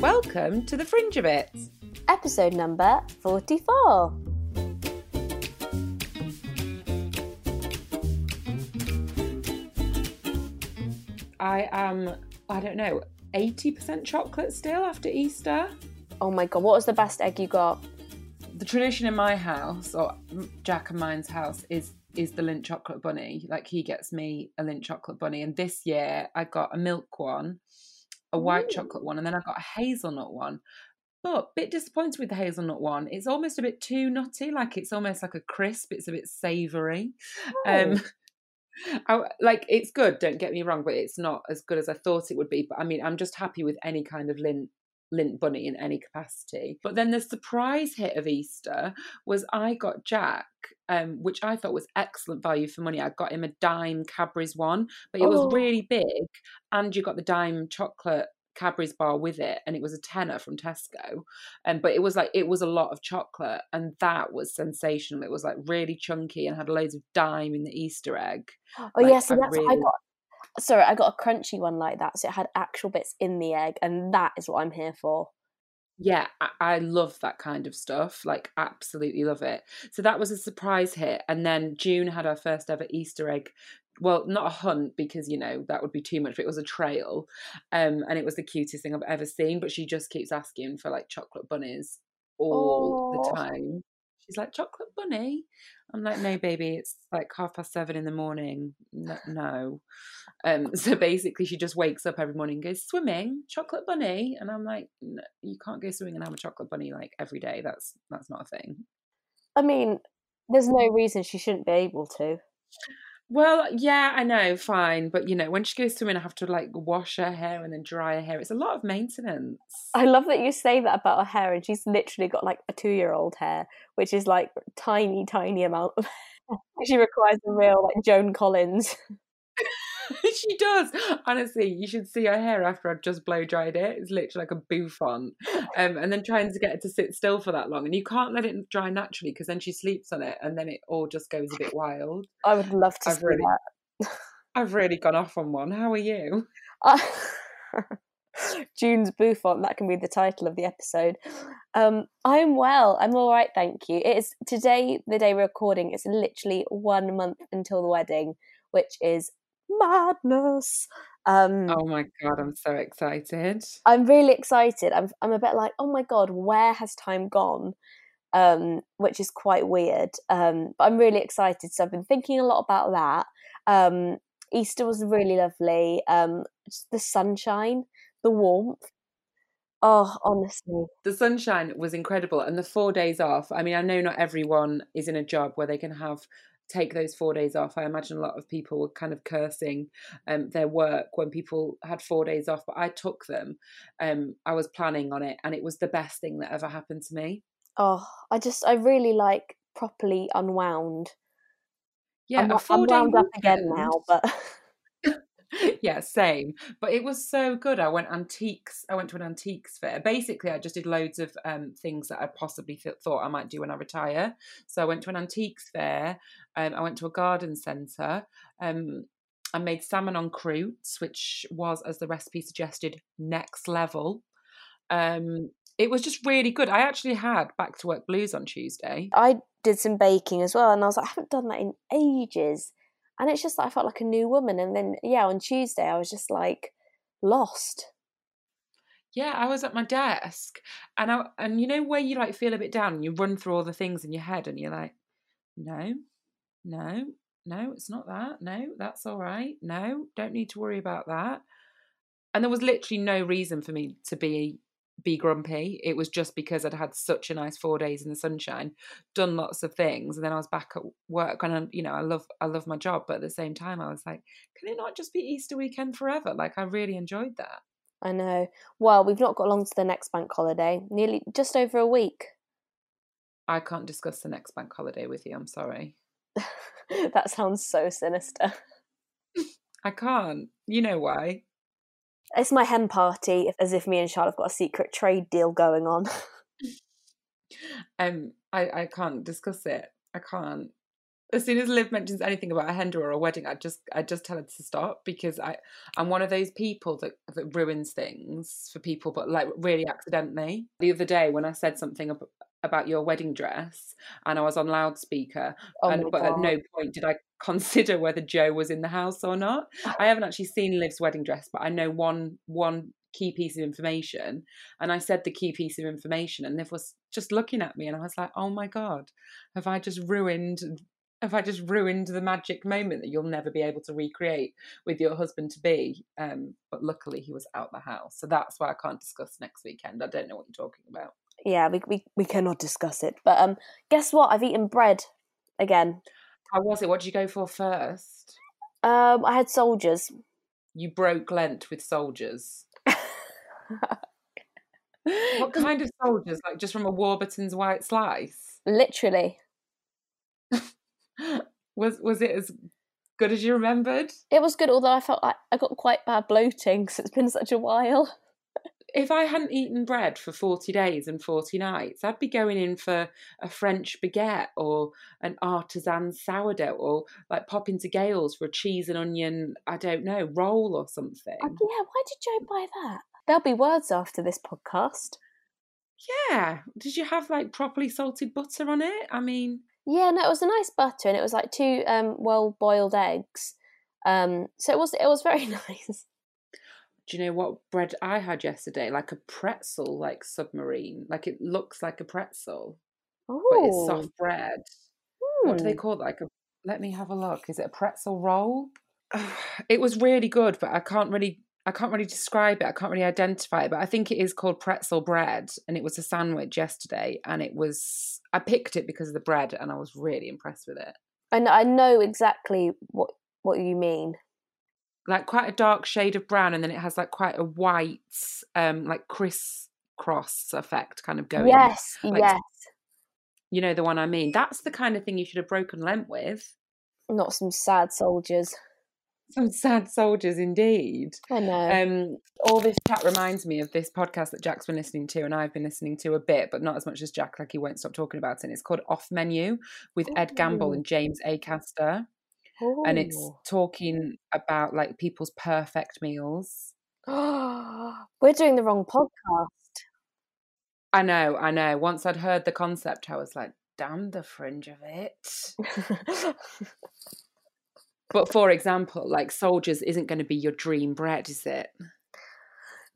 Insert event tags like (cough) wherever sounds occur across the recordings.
Welcome to the Fringe of It. Episode number 44. I am, I don't know, 80% chocolate still after Easter. Oh my god, what was the best egg you got? The tradition in my house, or Jack and mine's house, is is the Lindt chocolate bunny. Like he gets me a Lindt chocolate bunny, and this year I got a milk one, a white Ooh. chocolate one, and then I got a hazelnut one. But bit disappointed with the hazelnut one. It's almost a bit too nutty. Like it's almost like a crisp. It's a bit savoury. Um, (laughs) I, like it's good. Don't get me wrong, but it's not as good as I thought it would be. But I mean, I'm just happy with any kind of Lindt Lindt bunny in any capacity. But then the surprise hit of Easter was I got Jack, um, which I thought was excellent value for money. I got him a Daim Cadbury's one, but it Oh. was really big, and you got the Daim chocolate Cadbury's bar with it, and it was a tenner from Tesco. Um, but it was like it was a lot of chocolate, and that was sensational. It was like really chunky and had loads of Daim in the Easter egg. Oh Like, yeah, so I that's what I got. Sorry, I got a crunchy one like that, so it had actual bits in the egg, and that is what I'm here for. Yeah, I, I love that kind of stuff. Like, absolutely love it. So that was a surprise hit. And then June had our first ever Easter egg. Well, not a hunt because, you know, that would be too much, but it was a trail. Um, and it was the cutest thing I've ever seen. But she just keeps asking for like chocolate bunnies all Aw. the time. She's like, chocolate bunny? I'm like, no, baby, it's like half past seven in the morning. No. Um, (laughs) so basically, she just wakes up every morning goes, swimming, chocolate bunny. And I'm like, no, you can't go swimming and have a chocolate bunny like every day. That's that's not a thing. I mean, there's no reason she shouldn't be able to. Well, yeah, I know, fine. But, you know, when she goes swimming, I have to like wash her hair and then dry her hair. It's a lot of maintenance. I love that you say that about her hair, and she's literally got like a two-year-old hair, which is like tiny, tiny amount of. (laughs) she requires a real like Joan Collins. (laughs) (laughs) she does. Honestly, you should see her hair after I've just blow dried it. It's literally like a bouffant. Um, and then trying to get it to sit still for that long. And you can't let it dry naturally because then she sleeps on it and then it all just goes a bit wild. I would love to I've see really- that. I've really gone off on one. How are you? I- (laughs) June's Bouffant, that can be the title of the episode. Um, I'm well. I'm all right, thank you. It is today, the day we're recording, it's literally one month until the wedding, which is madness. Um, Oh my God, I'm so excited. I'm really excited. I'm, I'm a bit like, oh my god, where has time gone? Um, which is quite weird. Um, but I'm really excited. So I've been thinking a lot about that. Um, Easter was really lovely. Um, the sunshine, the warmth. Oh, honestly, The sunshine was incredible and the four days off. I mean, I know not everyone is in a job where they can have take those four days off. I imagine a lot of people were kind of cursing um, their work when people had four days off, but I took them. Um, I was planning on it and it was the best thing that ever happened to me. oh, I just, I really like properly unwound. Yeah, I'm, a I'm four day wound up again now, but (laughs) (laughs) yeah, same. But it was so good. I went antiques. I went to an antiques fair. Basically, I just did loads of um, things that I possibly th- thought I might do when I retire. So I went to an antiques fair. Um, I went to a garden centre. Um, I made salmon on croûtes, which was, as the recipe suggested, next level. Um, it was just really good. I actually had back to work blues on Tuesday. I did some baking as well, and I was like, I haven't done that in ages. And it's just that I felt like a new woman. And then, yeah, on Tuesday, I was just like lost. Yeah, I was at my desk, and I and you know where you like feel a bit down, and you run through all the things in your head, and you're like, no, no, no, it's not that. No, that's all right. No, don't need to worry about that. And there was literally no reason for me to be be grumpy. It was just because I'd had such a nice four days in the sunshine, done lots of things, and then I was back at work. And I, you know, I love I love my job, but at the same time, I was like, can it not just be Easter weekend forever? Like I really enjoyed that. I know. Well, we've not got long to the next bank holiday, nearly just over a week. I can't discuss the next bank holiday with you. I'm sorry. (laughs) that sounds so sinister. (laughs) I can't. You know why? It's my hen party, as if me and Charlotte have got a secret trade deal going on. (laughs) Um, I I can't discuss it. I can't. as soon as Liv mentions anything about a hen or a wedding, I just I just tell her to stop because I I'm one of those people that that ruins things for people, but like really accidentally. The other day when I said something about your wedding dress and I was on loudspeaker, Oh and but at no point did I (laughs) consider whether Joe was in the house or not. I haven't actually seen Liv's wedding dress, but I know one one key piece of information, and I said the key piece of information, and Liv was just looking at me, and I was like, "Oh my god, have I just ruined?" Have I just ruined the magic moment that you'll never be able to recreate with your husband to be? Um, but luckily, he was out the house, so that's why I can't discuss next weekend. I don't know what you're talking about. Yeah, we, we we cannot discuss it. But um, guess what? I've eaten bread again. How was it? What did you go for first? Um, I had soldiers. You broke Lent with soldiers. What (laughs) kind of soldiers? Like just from a Warburton's white slice? Literally, (laughs) Was was it as good as you remembered? it was good. Although I felt like I got quite bad bloating because it's been such a while. If I hadn't eaten bread for 40 days and 40 nights, I'd be going in for a French baguette or an artisan sourdough or like pop into Gales for a cheese and onion, I don't know, roll or something. Oh, yeah, why did Joe buy that? There'll be words after this podcast. Yeah. Did you have like properly salted butter on it? I mean, Yeah, no, it was a nice butter, and it was like two um, well-boiled eggs. Um, so it was it was very (laughs) nice. Do you know what bread I had yesterday? Like a pretzel, like submarine. Like it looks like a pretzel, Oh, but it's soft bread. What do they Hmm. call it? Like a let me have a look. Is it a pretzel roll? (sighs) It was really good, but I can't really I can't really describe it. I can't really identify it, but I think it is called pretzel bread and it was a sandwich yesterday and it was I picked it because of the bread and I was really impressed with it. Know, I know exactly what what you mean. Like quite a dark shade of brown and then it has like quite a white um like crisscross effect kind of going. yes, like- yes. You know the one I mean. That's the kind of thing you should have broken Lent with. Not some sad soldiers. Some sad soldiers indeed. I know. Um, all this chat reminds me of this podcast that Jack's been listening to, and I've been listening to a bit, but not as much as Jack. Like he won't stop talking about it. And it's called Off Menu with Ed Gamble and James Acaster, and it's oh. talking about like people's perfect meals. (gasps) We're doing the wrong podcast. I know, I know. Once I'd heard the concept, I was like, "Damn the fringe of it." (laughs) But for example, like soldiers isn't going to be your dream bread, is it?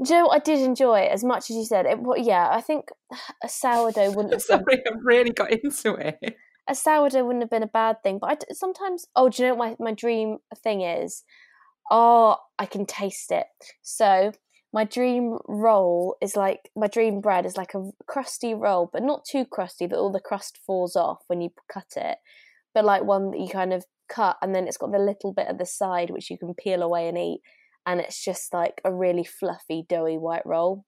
Joe, I did enjoy it as much as you said. It, yeah, I think (sighs) a sourdough wouldn't (laughs) Sorry, I really got into it. A sourdough wouldn't have been a bad thing. But I d sometimes, oh, do you know what my my dream thing is? Oh, I can taste it. So my dream roll is like my dream bread is like a crusty roll, but not too crusty that all the crust falls off when you cut it, but like one that you kind of cut and then it's got the little bit at the side which you can peel away and eat, and it's just like a really fluffy, doughy white roll.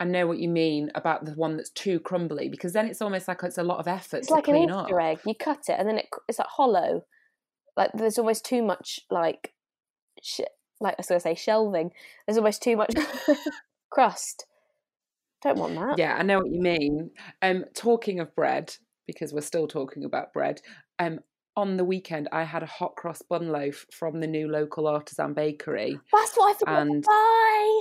I know what you mean about the one that's too crumbly because then it's almost like it's a lot of effort It's to like an Easter up. egg. You cut it and then it it's like hollow. Like there's almost too much like sh- like I was gonna say shelving. There's almost too much (laughs) crust. Don't want that. Yeah, I know what you mean. Um, talking of bread, because we're still talking about bread. Um, on the weekend, I had a hot cross bun loaf from the new local artisan bakery. That's what I forgot And- to buy.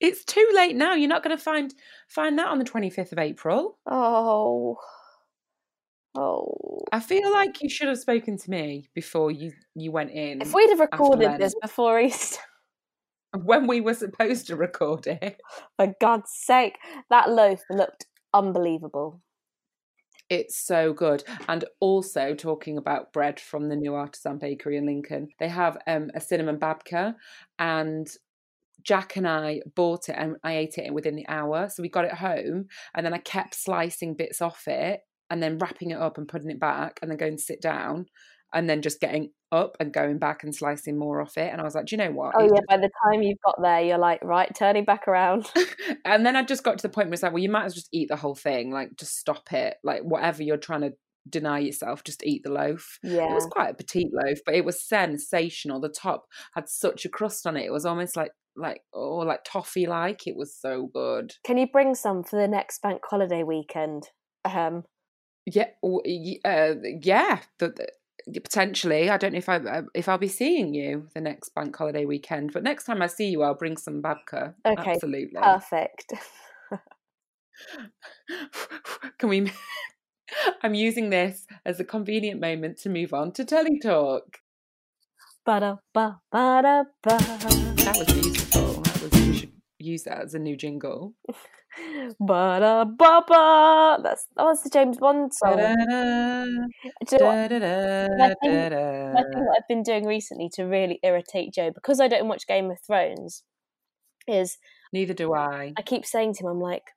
It's too late now. You're not going to find find that on the 25th of April. Oh, oh. I feel like you should have spoken to me before you you went in If we'd have recorded this before Easter, (laughs) when we were supposed to record it. for God's sake, that loaf looked unbelievable. It's so good. And also talking about bread from the new artisan bakery in Lincoln, they have um, a cinnamon babka and Jack and I bought it and I ate it within the hour. So we got it home and then I kept slicing bits off it and then wrapping it up and putting it back and then going to sit down and then just getting up and going back and slicing more off it. And I was like, do you know what? Oh yeah, by the time you've got there, you're like, right, turning back around. (laughs) and then I just got to the point where it's like, well, you might as well just eat the whole thing. Like, just stop it. Like, whatever you're trying to deny yourself, just eat the loaf. Yeah. It was quite a petite loaf, but it was sensational. The top had such a crust on it. It was almost like, like, oh, like toffee like. It was so good. Can you bring some for the next bank holiday weekend? Um, Yeah, uh, yeah. The, the, potentially, I don't know if I uh, if I'll be seeing you the next bank holiday weekend, but next time I see you, I'll bring some babka. Okay, absolutely, perfect. (laughs) Can we? (laughs) I'm using this as a convenient moment to move on to Telly Talk. Ba-da, ba, ba-da, ba. That was beautiful. That was, we should use that as a new jingle. (laughs) ba ba. That's that was the James Bond song. You know what? I think, I think what I've been doing recently to really irritate Joe because I don't watch Game of Thrones is neither do I. I keep saying to him, I'm like,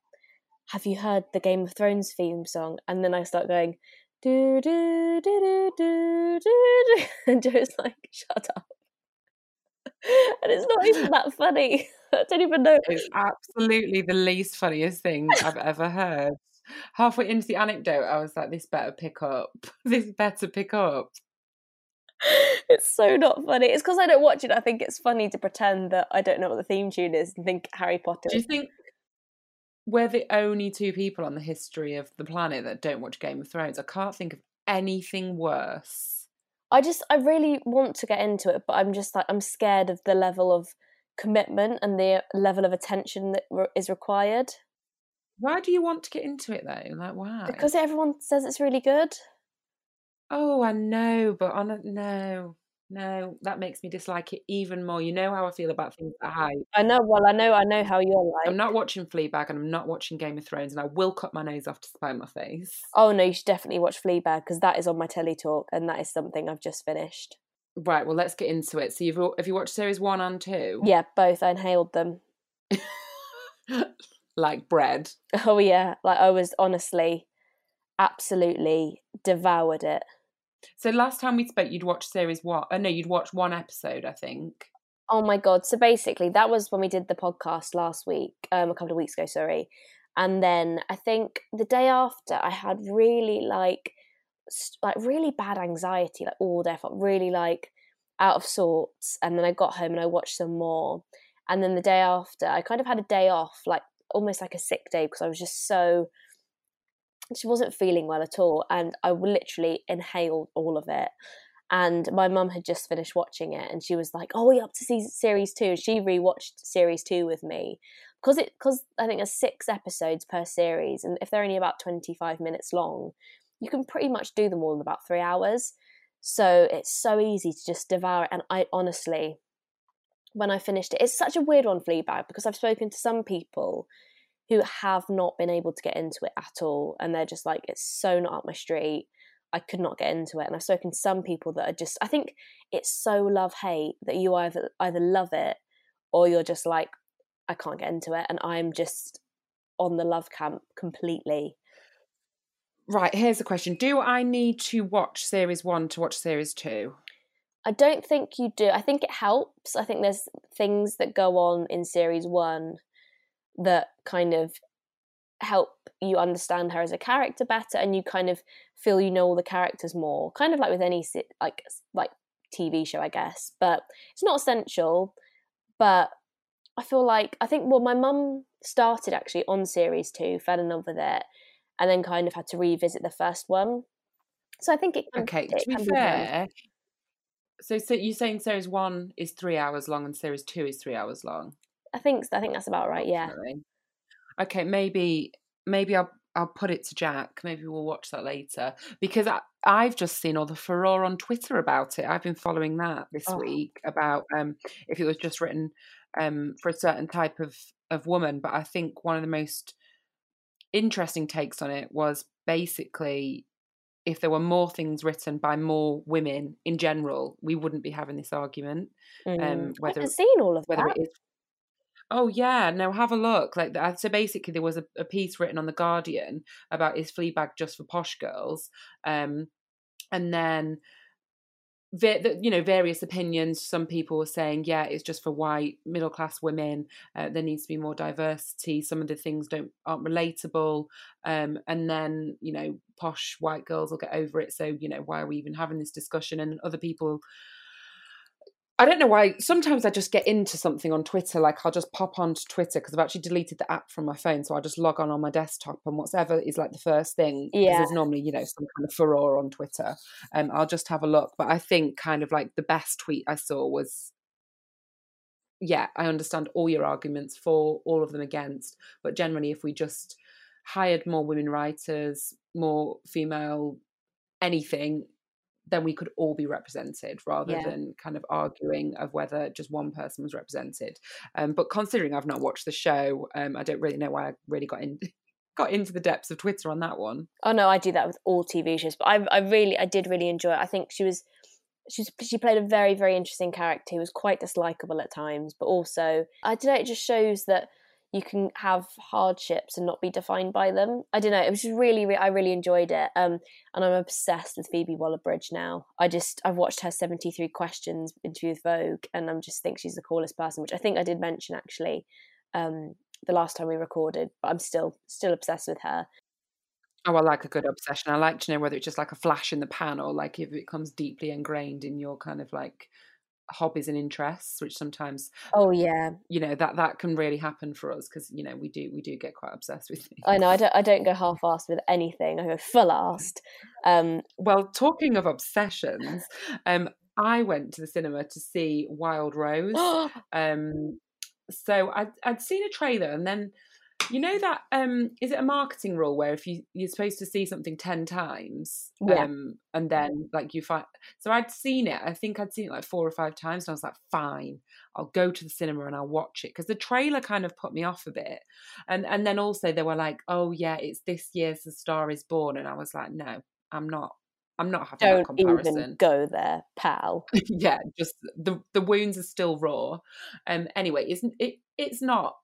"Have you heard the Game of Thrones theme song?" And then I start going, "Do do do do do do," (laughs) and Joe's like, "Shut up." And it's not even that funny. (laughs) I don't even know. It's absolutely the least funniest thing I've ever heard. Halfway into the anecdote, I was like, this better pick up. (laughs) This better pick up. It's so not funny. It's because I don't watch it. I think it's funny to pretend that I don't know what the theme tune is and think Harry Potter. Do you think we're the only two people on the history of the planet that don't watch Game of Thrones? I can't think of anything worse I just I really want to get into it, but I'm just like I'm scared of the level of commitment and the level of attention that re- is required. Why do you want to get into it though? Like why? Because everyone says it's really good. Oh, I know, but on a, no. No, that makes me dislike it even more. You know how I feel about things that hype. I know. Well, I know. I know how you're like. I'm not watching Fleabag, and I'm not watching Game of Thrones, and I will cut my nose off to spite my face. Oh no, you should definitely watch Fleabag because that is on my telly talk, and that is something I've just finished. Right. Well, let's get into it. So you've have you watched series one and two? Yeah, both. I inhaled them. (laughs) like bread. Oh yeah, like I was honestly, absolutely devoured it. So last time we spoke, you'd watched series one. Oh no, you'd watched one episode, I think. Oh my god! So basically, that was when we did the podcast last week, um, a couple of weeks ago. Sorry, and then I think the day after, I had really like, like really bad anxiety, like all day. I felt really like out of sorts, and then I got home and I watched some more, and then the day after, I kind of had a day off, like almost like a sick day because I was just so she wasn't feeling well at all and i literally inhaled all of it. And my mum had just finished watching it and she was like oh we're up to see series two she rewatched series two with me. Because it because i think there's six episodes per series and if they're only about 25 minutes long you can pretty much do them all in about three hours. So it's so easy to just devour it and i honestly when i finished it it's such a weird one fleabag because i've spoken to some people who have not been able to get into it at all and they're just like it's so not up my street. I could not get into it. And i've spoken to some people that are just i think it's so love hate that you either either love it or you're just like i can't get into it and i'm just on the love camp completely. Right here's the question. Do i need to watch series 1 to watch series 2 I don't think you do. I think it helps. I think there's things that go on in series one that kind of help you understand her as a character better and you kind of feel you know all the characters more kind of like with any like like tv show i guess but it's not essential but i feel like i think well my mum started actually on series two fell in love with it and then kind of had to revisit the first one so i think it can, okay it to be fair so, so you're saying series one is three hours long and series two is three hours long I think I think that's about right. Yeah. Okay, maybe maybe I'll I'll put it to Jack. Maybe we'll watch that later because I, I've just seen all the furore on Twitter about it. I've been following that this oh. week about um, if it was just written um, for a certain type of of woman. But I think one of the most interesting takes on it was basically if there were more things written by more women in general, we wouldn't be having this argument. Mm. Um, whether I've seen all of whether that. it is Oh yeah, no, have a look. Like so, basically, there was a, a piece written on the Guardian about is Fleabag just for posh girls, um, and then you know various opinions some people were saying yeah it's just for white middle class women uh, there needs to be more diversity some of the things don't aren't relatable um, and then you know posh white girls will get over it so you know why are we even having this discussion and other people I don't know why. Sometimes I just get into something on Twitter. Like I'll just pop onto Twitter because I've actually deleted the app from my phone, so I just log on on my desktop and whatever is like the first thing. Yeah. There's normally you know some kind of furore on Twitter. Um, I'll just have a look. But I think kind of like the best tweet I saw was, yeah, I understand all your arguments for, all of them against, but generally, if we just hired more women writers, more female anything then we could all be represented rather Yeah. than kind of arguing of whether just one person was represented. Um, but considering I've not watched the show, um, I don't really know why I really got in (laughs) got into the depths of Twitter on that one. Oh no, I do that with all TV shows, but I I really I did really enjoy it. I think she was she's she played a very very interesting character who was quite dislikable at times, but also I don't know. It just shows that you can have hardships and not be defined by them. I don't know. It was just really, really I really enjoyed it. Um, and I'm obsessed with Phoebe Waller-Bridge now. I just I've watched her 73 questions interview with Vogue, and I'm just think she's the coolest person, which I think I did mention actually. Um, the last time we recorded, but I'm still still obsessed with her. Oh, I like a good obsession. I like to know whether it's just like a flash in the pan or like if it comes deeply ingrained in your kind of like hobbies and interests, which sometimes Oh yeah, you know that that can really happen for us because you know we do we do get quite obsessed with things. (laughs) I know. I don't. I don't go half-assed with anything. I go full-assed. Um, Well, talking of obsessions, um, I went to the cinema to see Wild Rose. (gasps) Um, so I'd, I'd seen a trailer, and then you know that um, is it a marketing rule where if you you're supposed to see something ten times, Yeah. um, and then like you find. So I'd seen it. I think I'd seen it like four or five times, and I was like, fine, I'll go to the cinema and I'll watch it because the trailer kind of put me off a bit, and and then also they were like, oh yeah, it's this year's The Star Is Born, and I was like, no, I'm not. I'm not having that don't comparison even go there, pal. (laughs) yeah just the the wounds are still raw um anyway isn't it it's not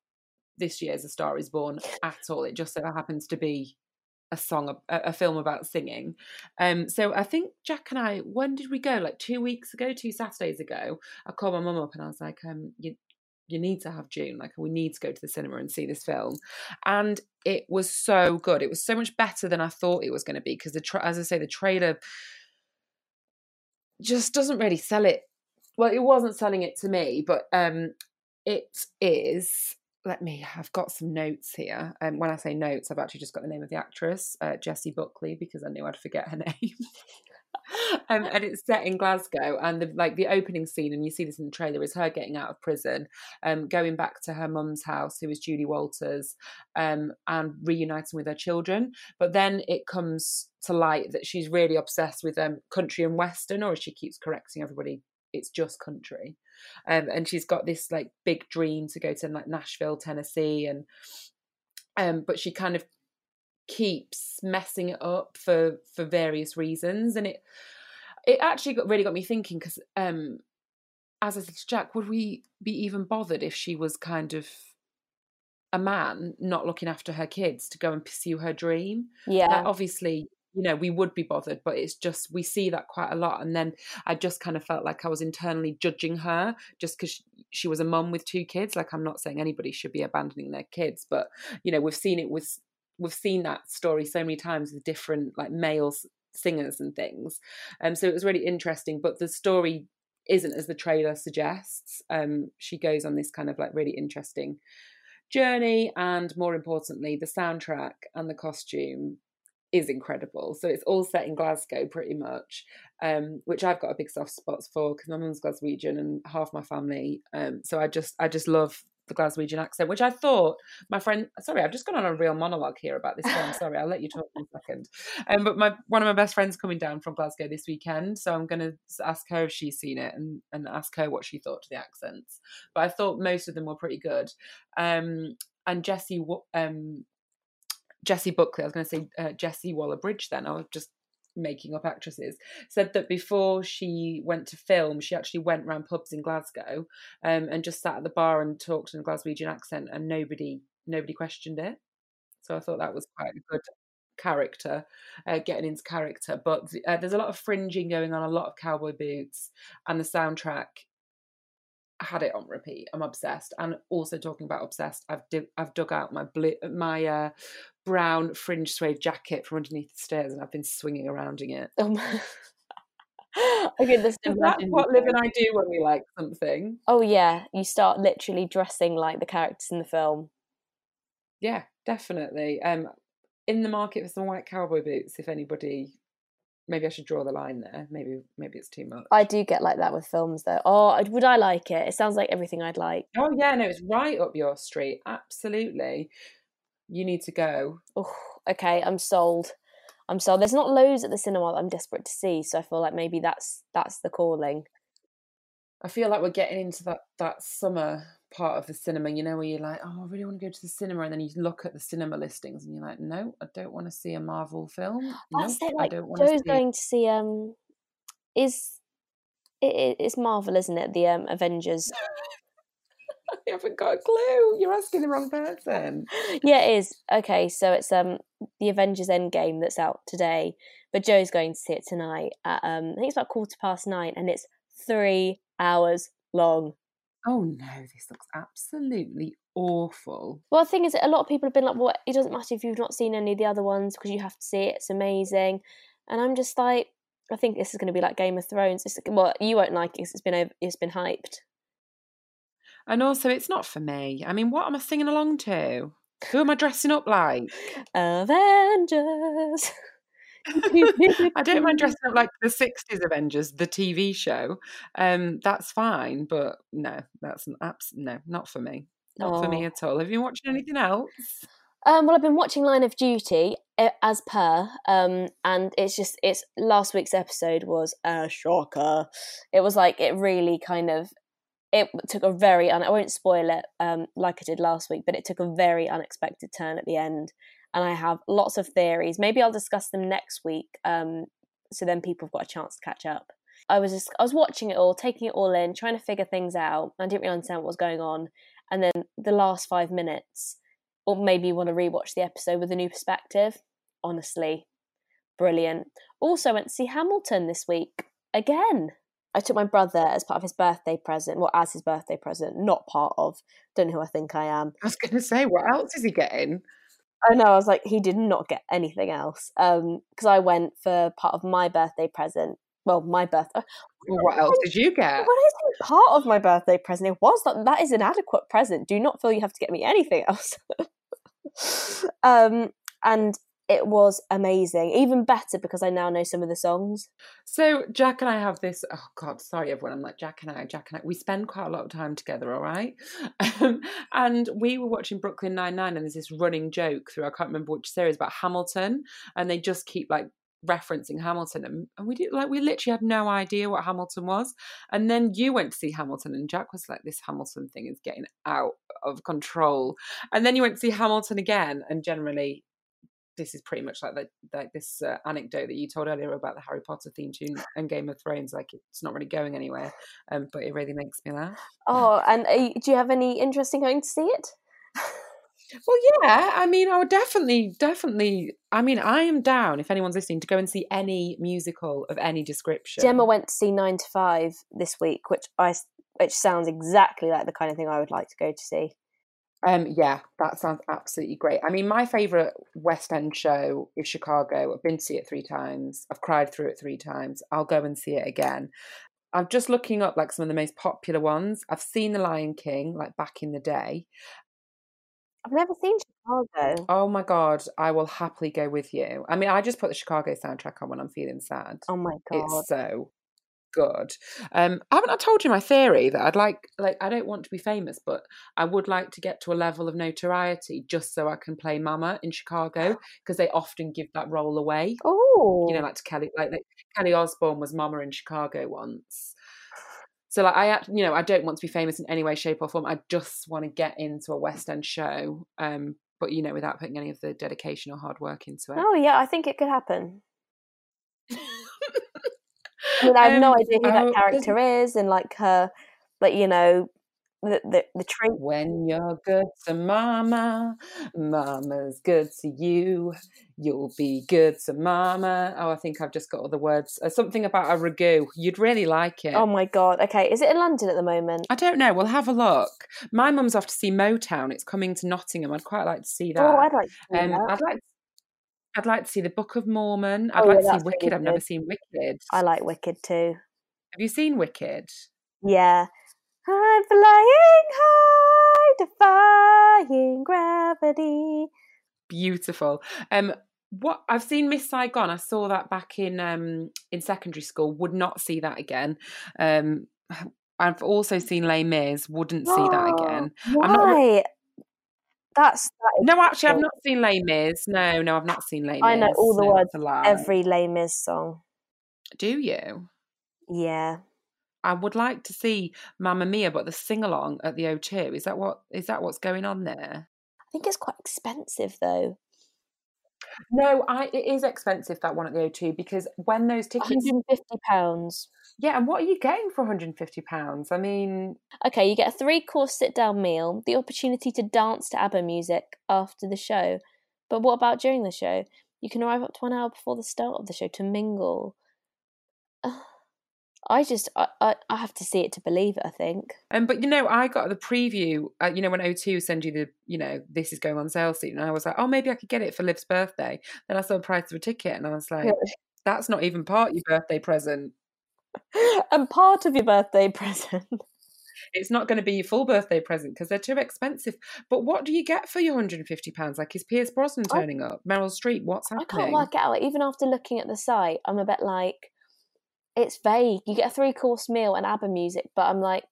this year's a star is born at all it just so happens to be a song a, a film about singing um so i think jack and i when did we go like two weeks ago two saturdays ago i called my mum up and i was like um you you need to have June. Like, we need to go to the cinema and see this film. And it was so good. It was so much better than I thought it was going to be because the, tra- as I say, the trailer just doesn't really sell it. Well, it wasn't selling it to me, but um, it is. Let me. I've got some notes here. And um, when I say notes, I've actually just got the name of the actress, uh, Jessie Buckley, because I knew I'd forget her (laughs) name. um, and it's set in Glasgow, and the, like the opening scene, and you see this in the trailer, is her getting out of prison, um, going back to her mum's house, who is Julie Walters, um, and reuniting with her children. But then it comes to light that she's really obsessed with um, country and western, or as she keeps correcting everybody, it's just country. Um, and she's got this like big dream to go to like Nashville, Tennessee, and um, but she kind of keeps messing it up for for various reasons and it it actually got really got me thinking because um as i said to jack would we be even bothered if she was kind of a man not looking after her kids to go and pursue her dream Yeah, like, obviously you know we would be bothered but it's just we see that quite a lot and then i just kind of felt like i was internally judging her just because she, she was a mum with two kids like i'm not saying anybody should be abandoning their kids but you know we've seen it with we've seen that story so many times with different like male singers and things um so it was really interesting but the story isn't as the trailer suggests um she goes on this kind of like really interesting journey and more importantly the soundtrack and the costume is incredible. So it's all set in glasgow pretty much um which i've got a big soft spot for because my mum's glaswegian and half my family um so i just i just love the glaswegian accent which i thought my friend sorry i've just gone on a real monologue here about this film sorry i'll let you talk in a second. Um but my one of my best friends coming down from glasgow this weekend so i'm going to ask her if she's seen it and and ask her what she thought to the accents. But i thought most of them were pretty good. Um and Jessie um Jessie Buckley, I was going to say uh, Jessie Waller Bridge, then I was just making up actresses, said that before she went to film, she actually went round pubs in Glasgow um, and just sat at the bar and talked in a Glaswegian accent, and nobody nobody questioned it. So I thought that was quite a good character, uh, getting into character. But uh, there's a lot of fringing going on, a lot of cowboy boots, and the soundtrack had it on repeat. I'm obsessed. And also talking about obsessed, I've di- I've dug out my my uh, brown fringe suede jacket from underneath the stairs, and I've been swinging around in it. Can just That's imagine. what Liv and I do when we like something. Oh yeah, you start literally dressing like the characters in the film. Yeah, definitely. Um, in the market for some white cowboy boots. If anybody, maybe I should draw the line there. Maybe maybe it's too much. I do get like that with films though. Oh, would I like it? It sounds like everything I'd like. Oh yeah, no, it's right up your street. Absolutely. You need to go. Oh, okay, I'm sold. I'm sold. There's not loads at the cinema that I'm desperate to see, so I feel like maybe that's that's the calling. I feel like we're getting into that that summer part of the cinema, you know, where you're like, oh, I really want to go to the cinema, and then you look at the cinema listings, and you're like, no, I don't want to see a Marvel film. (gasps) That's Nope, it. I don't want to see. going to see um, is it, it, it's Marvel, isn't it? The um Avengers. (laughs) (laughs) I haven't got a clue. You're asking the wrong person. yeah, it is. Okay, so it's um the Avengers Endgame that's out today, but Joe's going to see it tonight at um I think it's about quarter past nine, and it's three hours long. Oh no, this looks absolutely awful. Well, the thing is, a lot of people have been like, "Well, it doesn't matter if you've not seen any of the other ones because you have to see it. It's amazing." And I'm just like, I think this is going to be like Game of Thrones. It's, well, you won't like it it's been over, it's been hyped. And also, it's not for me. I mean, what am I singing along to? Who am I dressing up like? Avengers. (laughs) I don't mind dressing up like the 60s Avengers, the TV show. Um, that's fine, but no, that's an abs- no, not for me. Not for me at all. Have you been watching anything else? Um, well, I've been watching Line of Duty uh, as per, um, and it's just it's last week's episode was a shocker. It was like it really kind of it took a very un- I won't spoil it um, like I did last week, but it took a very unexpected turn at the end, and I have lots of theories. Maybe I'll discuss them next week, um, so then people have got a chance to catch up. I was just I was watching it all, taking it all in, trying to figure things out. I didn't really understand what was going on, and then the last five minutes or maybe you want to rewatch the episode with a new perspective. Honestly, brilliant. Also went to see Hamilton this week again. I took my brother as part of his birthday present, well, as his birthday present, not part of. Don't know who I think I am. I was going to say, what else is he getting? I know. I was like, he did not get anything else. Um, because I went for part of my birthday present. Well, my birthday. What else did you get? I say part of my birthday present, it was that that is an adequate present. Do not feel you have to get me anything else. (laughs) um, and it was amazing, even better because I now know some of the songs. So Jack and I have this. Oh God, sorry everyone. I'm like Jack and I. Jack and I. We spend quite a lot of time together. All right. (laughs) Um, and we were watching Brooklyn Nine Nine, and there's this running joke through. I can't remember which series about Hamilton, and they just keep like referencing Hamilton, and, and we did like we literally had no idea what Hamilton was. And then you went to see Hamilton, and Jack was like, "This Hamilton thing is getting out of control." And then you went to see Hamilton again, and generally this is pretty much like the, like this uh, anecdote that you told earlier about the Harry Potter theme tune and Game of Thrones. Like it's not really going anywhere, um, but it really makes me laugh. Oh, and are you, do you have any interest in going to see it? Well, yeah, I mean, I would definitely, definitely. I mean, I am down if anyone's listening to go and see any musical of any description. Gemma went to see Nine to Five this week, which I which sounds exactly like the kind of thing I would like to go to see. Um, yeah, that sounds absolutely great. I mean, my favourite West End show is Chicago. I've been to see it three times. I've cried through it three times. I'll go and see it again. I'm just looking up like some of the most popular ones. I've seen The Lion King like back in the day. I've never seen Chicago. Oh my god, I will happily go with you. I mean, I just put the Chicago soundtrack on when I'm feeling sad. Oh my god! It's so good. Um, haven't I told you my theory that I'd like, like, I don't want to be famous, but I would like to get to a level of notoriety just so I can play Mama in Chicago (gasps) because they often give that role away. Oh, You know, like to Kelly, like, like Kelly Osbourne was Mama in Chicago once. So, like, I, you know, I don't want to be famous in any way, shape, or form. I just want to get into a West End show, um, but you know, without putting any of the dedication or hard work into it. oh yeah, I think it could happen. (laughs) I mean, I have no Um, idea who oh, that character is, and like her, but you know, the the, the trait. When you're good to mama, mama's good to you. You'll be good to mama. Oh, I think I've just got all the words. Uh, something about a ragu. You'd really like it. Oh my god! Okay, is it in London at the moment? I don't know. We'll have a look. My mum's off to see Motown. It's coming to Nottingham. I'd quite like to see that. Oh, I'd like to see um, that. I'd like. I'd like to see the Book of Mormon. I'd Oh, like yeah, to see Wicked. really I've never seen Wicked. I like Wicked too. Have you seen Wicked? Yeah. I'm flying high, defying gravity. Beautiful. Um, what I've seen Miss Saigon. I saw that back in um in secondary school. Would not see that again. Um, I've also seen Les Mis. Wouldn't see that (gasps) again. I'm not Why? That's that No, actually, I've not seen Les Mis. No, no, I've not seen Les Mis. I know all the words lie. every Les Mis song. Do you? Yeah. I would like to see Mamma Mia, but the sing along at the O2 is that what is that what's going on there? I think it's quite expensive though. No, I it is expensive that one at the O2 because when those tickets, £150. yeah, and what are you getting for 150 pounds? I mean, Okay, you get a three course sit down meal, the opportunity to dance to ABBA music after the show. But what about during the show? You can arrive up to one hour before the start of the show to mingle. (sighs) I just, I, I, I have to see it to believe it, I think. um, but you know, I got the preview. Uh, you know, when O2 send you the, you know, this is going on sale soon, and I was like, oh, maybe I could get it for Liv's birthday. Then I saw the price of a ticket, and I was like, that's not even part of your birthday present. (laughs) and part of your birthday (laughs) present. it's not going to be your full birthday present because they're too expensive. But what do you get for your 150 pounds? Like, is Pierce Brosnan I- turning up? Meryl Streep? What's happening? I can't work it out. Even after looking at the site, I'm a bit like, it's vague. You get a three course meal and ABBA music, but I'm like,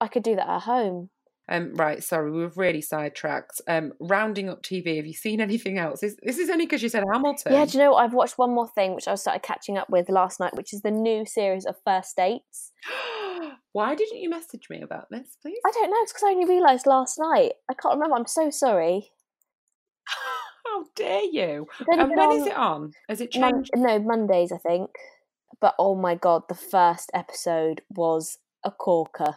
I could do that at home. Um, right, sorry, we've really sidetracked. Um, rounding up TV. Have you seen anything else? This, this is only because you said Hamilton. Yeah, do you know what? I've watched one more thing, which I started catching up with last night, which is the new series of First Dates. (gasps) Why didn't you message me about this, please? I don't know. It's because I only realised last night. I can't remember. I'm so sorry. (laughs) How dare you? And when on is it on? Has it Mon- changed? no, Mondays, I think. But oh my god, the first episode was a corker.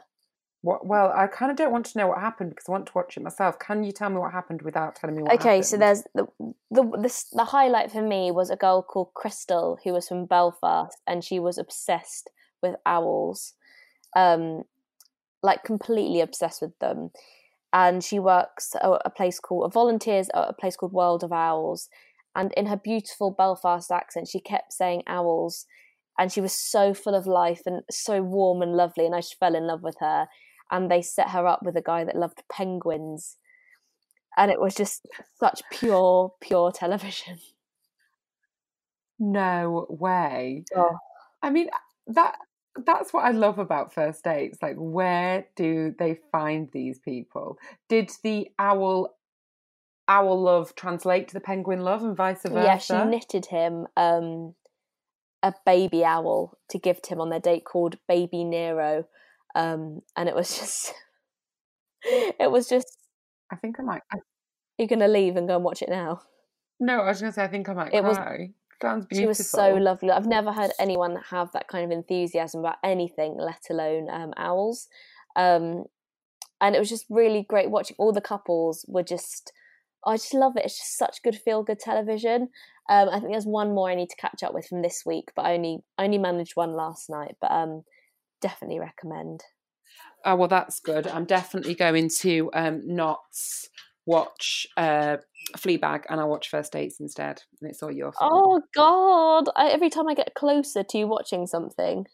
What, well, I kind of don't want to know what happened because I want to watch it myself. Can you tell me what happened without telling me what happened? okay, happened? so there's the, the the the highlight for me was a girl called Crystal who was from Belfast and she was obsessed with owls, um, like completely obsessed with them. And she works at a place called volunteers at a place called World of Owls. And in her beautiful Belfast accent, she kept saying owls, and she was so full of life and so warm and lovely. And I just fell in love with her. And they set her up with a guy that loved penguins and it was just such pure, pure television. (laughs) No way. Oh. I mean, that that's what I love about first dates. Like, where do they find these people? Did the owl owl love translate to the penguin love and vice versa? Yeah, she knitted him um, a baby owl to gift him on their date called Baby Nero, um, and it was (laughs) just, it was just. I think I might. I, You're gonna leave and go and watch it now. no, I was going to say I think I might It was- cry. Sounds beautiful. She was so lovely. I've never heard anyone have that kind of enthusiasm about anything, let alone um, owls. Um, and it was just really great watching. All the couples were just, I just love it. It's just such good feel good television. Um, I think there's one more I need to catch up with from this week, but I only I only managed one last night. But um, definitely recommend. Oh well, that's good. I'm definitely going to um, not watch uh, Fleabag, and I'll watch First Dates instead. And it's all your fault. Oh God! I, every time I get closer to you watching something,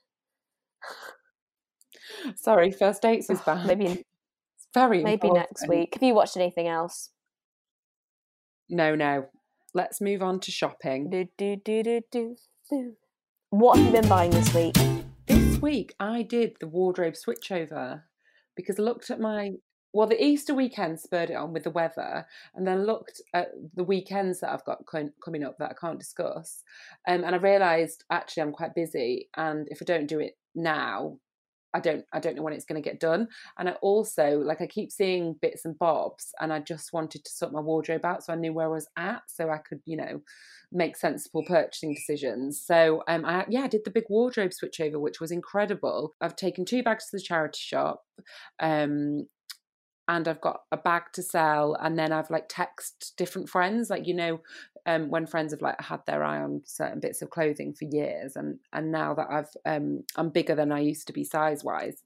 Sorry, First Dates is (sighs) back. maybe very maybe next week. Have you watched anything else? No, no. Let's move on to shopping. Do, do, do, do, do, do. What have you been buying this week? This week I did the wardrobe switchover because I looked at my well, the Easter weekend spurred it on with the weather, and then looked at the weekends that I've got co- coming up that I can't discuss, um, and I realised actually I'm quite busy, and if I don't do it now, I don't I don't know when it's going to get done. And I also like I keep seeing bits and bobs, and I just wanted to sort my wardrobe out so I knew where I was at, so I could you know make sensible purchasing decisions. So um, I yeah I did the big wardrobe switchover, which was incredible. I've taken two bags to the charity shop. Um, and I've got a bag to sell, and then I've like text different friends, like you know, um, when friends have like had their eye on certain bits of clothing for years, and and now that I've um, I'm bigger than I used to be size wise,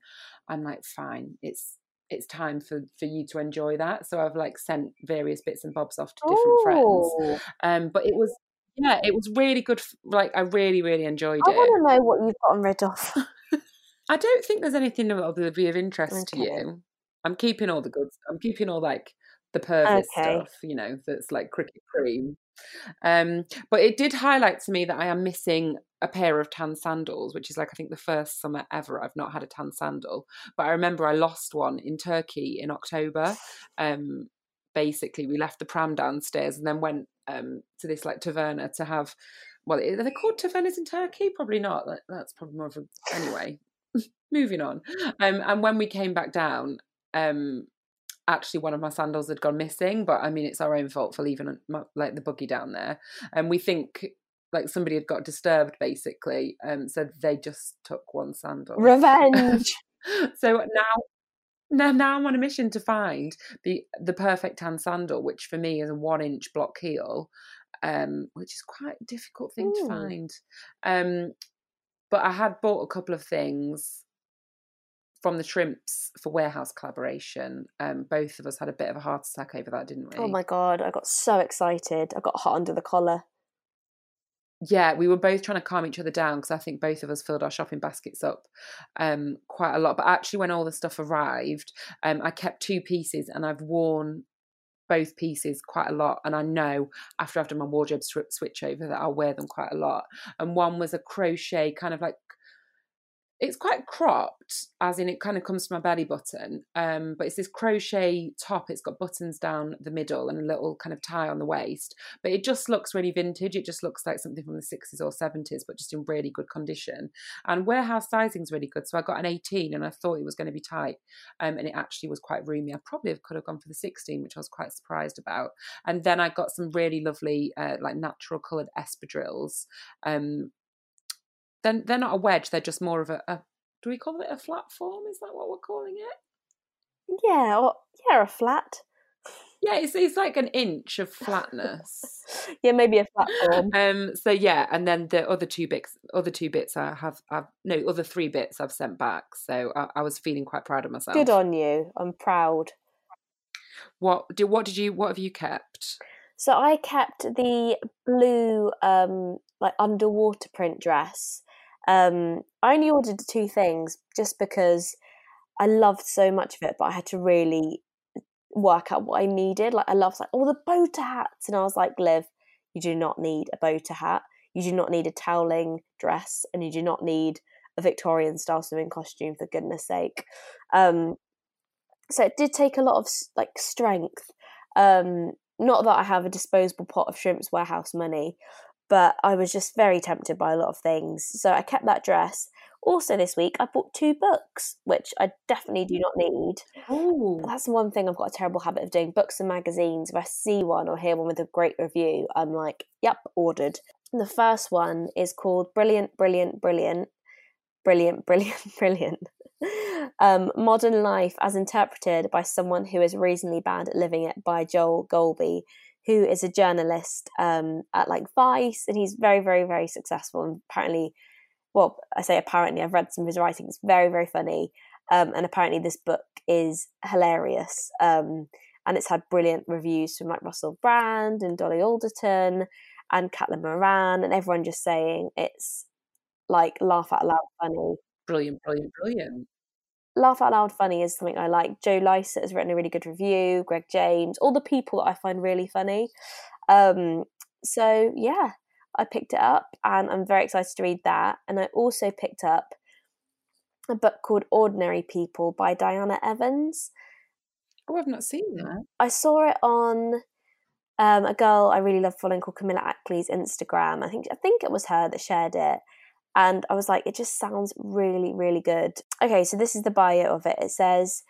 I'm like fine, it's it's time for for you to enjoy that. So I've like sent various bits and bobs off to different friends. Oh, Um, but it was yeah, it was really good. Like I really, really enjoyed I it. want to know what you've gotten rid of. (laughs) I don't think there's anything that will be of interest to you. I'm keeping all the goods. I'm keeping all like the pervert Okay. stuff, you know, that's like cricket cream. Um, but it did highlight to me that I am missing a pair of tan sandals, which is like I think the first summer ever I've not had a tan sandal. But I remember I lost one in Turkey in October. Um, basically, we left the pram downstairs and then went um, to this like taverna to have. Well, are they called tavernas in Turkey? Probably not. That, that's probably more of a anyway. (laughs) Moving on. Um, and when we came back down, um, actually one of my sandals had gone missing. But I mean, it's our own fault for leaving my, like the buggy down there. And we think like somebody had got disturbed basically, um, so they just took one sandal. Revenge. (laughs) so now. Now, now I'm on a mission to find the the perfect tan sandal, which for me is a one inch block heel, um, which is quite a difficult thing Ooh. to find. Um, but I had bought a couple of things from the shrimps for warehouse collaboration. Um, both of us had a bit of a heart attack over that, didn't we? oh my god, I got so excited. I got hot under the collar. yeah, we were both trying to calm each other down because I think both of us filled our shopping baskets up um, quite a lot. But actually, when all the stuff arrived, um, I kept two pieces and I've worn both pieces quite a lot. And I know after I've done my wardrobe sw- switch over that I'll wear them quite a lot. And one was a crochet kind of like it's quite cropped, as in it kind of comes to my belly button. Um, but it's this crochet top. It's got buttons down the middle and a little kind of tie on the waist. But it just looks really vintage. It just looks like something from the 60s or 70s, but just in really good condition. And warehouse sizing's really good. So I got an 18 and I thought it was going to be tight. Um, and it actually was quite roomy. I probably could have gone for the 16, which I was quite surprised about. And then I got some really lovely, uh, like natural coloured espadrilles. Um, then they're not a wedge, they're just more of a, a do we call it a flat form? Is that what we're calling it? Yeah, or, yeah, a flat. Yeah, it's it's like an inch of flatness. (laughs) yeah, maybe a flat form. um so yeah, and then the other two bits other two bits I have I've no, other three bits I've sent back. So I, I was feeling quite proud of myself. Good on you. I'm proud. What do what did you what have you kept? So I kept the blue um like underwater print dress. Um I only ordered two things just because I loved so much of it, but I had to really work out what I needed. Like I loved like all the boater hats and I was like, Liv, you do not need a boater hat. You do not need a toweling dress and you do not need a Victorian style swimming costume for goodness sake. Um so it did take a lot of like strength. Um not that I have a disposable pot of shrimps warehouse money, but I was just very tempted by a lot of things. So I kept that dress. Also, this week I bought two books, which I definitely do not need. Oh, That's the one thing I've got a terrible habit of doing books and magazines. If I see one or hear one with a great review, I'm like, yep, ordered. And the first one is called Brilliant, Brilliant, Brilliant, Brilliant, Brilliant, (laughs) Brilliant. Um, Modern Life as Interpreted by Someone Who is Reasonably Bad at Living It by Joel Golby, who is a journalist um, at like Vice, and he's very, very, very successful. And apparently, well, I say apparently, I've read some of his writing. It's very, very funny. Um, and apparently, this book is hilarious. Um, and it's had brilliant reviews from like Russell Brand and Dolly Alderton and Caitlin Moran, and everyone just saying it's like laugh out loud funny. brilliant, brilliant, brilliant. Laugh out loud funny is something I like. Joe Lycett has written a really good review. Greg James, all the people that I find really funny. Um, so yeah, I picked it up, and I'm very excited to read that. And I also picked up a book called Ordinary People by Diana Evans. Oh, I've not seen that. I saw it on um, a girl I really love following called Camilla Ackley's Instagram. I think I think it was her that shared it, and I was like, it just sounds really really good. Okay, so this is the bio of it. It says.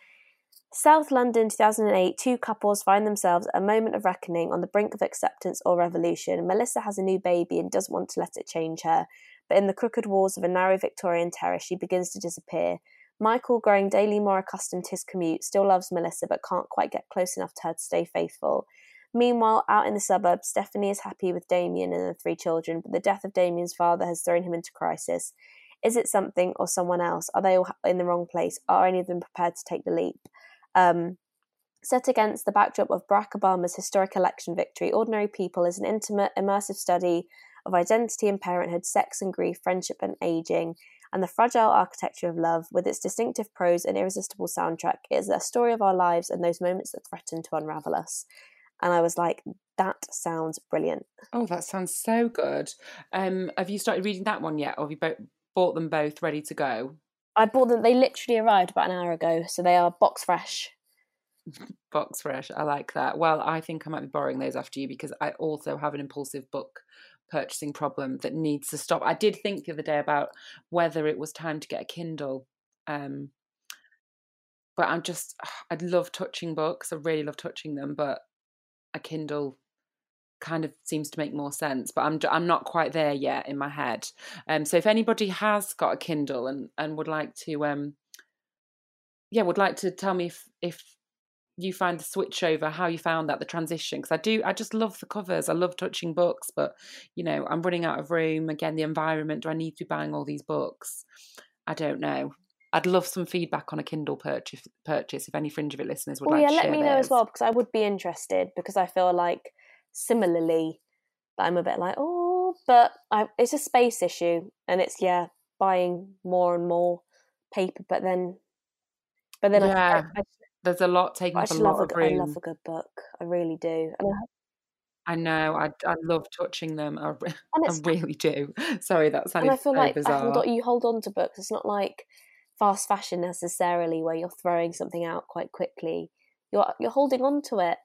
South London 2008, two couples find themselves at a moment of reckoning on the brink of acceptance or revolution. Melissa has a new baby and doesn't want to let it change her, but in the crooked walls of a narrow Victorian terrace, she begins to disappear. Michael, growing daily more accustomed to his commute, still loves Melissa but can't quite get close enough to her to stay faithful. Meanwhile, out in the suburbs, Stephanie is happy with Damien and the three children, but the death of Damien's father has thrown him into crisis. Is it something or someone else? Are they all in the wrong place? Are any of them prepared to take the leap? Um, Set against the backdrop of Barack Obama's historic election victory, Ordinary People is an intimate, immersive study of identity and parenthood, sex and grief, friendship and aging, and the fragile architecture of love. With its distinctive prose and irresistible soundtrack, it is a story of our lives and those moments that threaten to unravel us. And I was like, that sounds brilliant. Oh, that sounds so good. Um, have you started reading that one yet, or have you bo- bought them both ready to go? I bought them, they literally arrived about an hour ago, so they are box fresh. (laughs) box fresh. I like that. Well, I think I might be borrowing those after you because I also have an impulsive book purchasing problem that needs to stop. I did think the other day about whether it was time to get a Kindle. Um, but I'm just, (sighs) I'd love touching books. I really love touching them, but a Kindle kind of seems to make more sense but i'm i'm not quite there yet in my head. Um so if anybody has got a kindle and and would like to um yeah would like to tell me if if you find the switch over how you found that the transition because i do i just love the covers. I love touching books but you know i'm running out of room. Again the environment do i need to be buying all these books? I don't know I'd love some feedback on a Kindle purchase. Purchase if any Fringe of It listeners would well, like yeah, let me theirs. know as well because I would be interested because I feel like similarly I'm a bit like oh, but I, it's a space issue and it's yeah buying more and more paper, but then but then yeah. I, I, There's a lot taking up a lot of a, I room. love a good book. I really do. And, I, I know. I I love touching them. I, (laughs) I really do. Sorry, that and sounded I feel so like I bizarre. hold on, you hold on to books. It's not like fast fashion necessarily, where you're throwing something out quite quickly. You're you're holding on to it.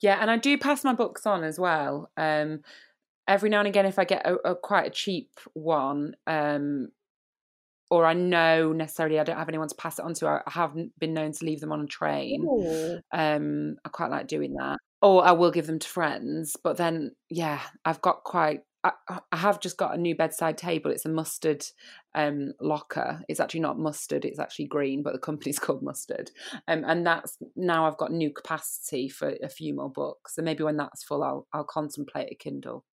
Yeah, and I do pass my books on as well. Um, every now and again, if I get a, a quite a cheap one, um, or I know necessarily I don't have anyone to pass it on to, I haven't been known to leave them on a train. Um, I quite like doing that. Or I will give them to friends. But then, yeah, I've got quite. I, I have just got a new bedside table. It's a mustard um, locker. It's actually not mustard. It's actually green, but the company's (laughs) called Mustard. Um, and that's now I've got new capacity for a few more books. So maybe when that's full, I'll I'll contemplate a Kindle.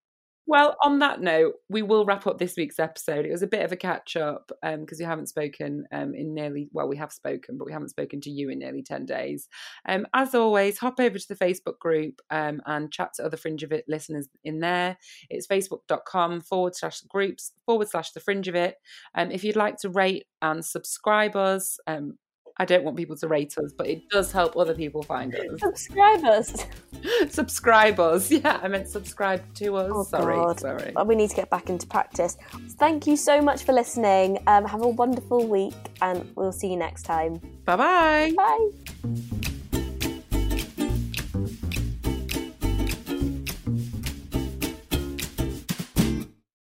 Well, on that note, we will wrap up this week's episode. It was a bit of a catch up because we haven't spoken um, in nearly, well, we have spoken, but we haven't spoken to you in nearly 10 days. Um, as always, hop over to the Facebook group um, and chat to other Fringe of It listeners in there. It's facebook.com forward slash groups forward slash the Fringe of It. Um, if you'd like to rate and subscribe us, um, I don't want people to rate us, but it does help other people find us. Subscribers. (laughs) subscribe us. Yeah, I meant subscribe to us. Oh, sorry, God. sorry. We need to get back into practice. Thank you so much for listening. Um, have a wonderful week, and we'll see you next time. Bye-bye. Bye.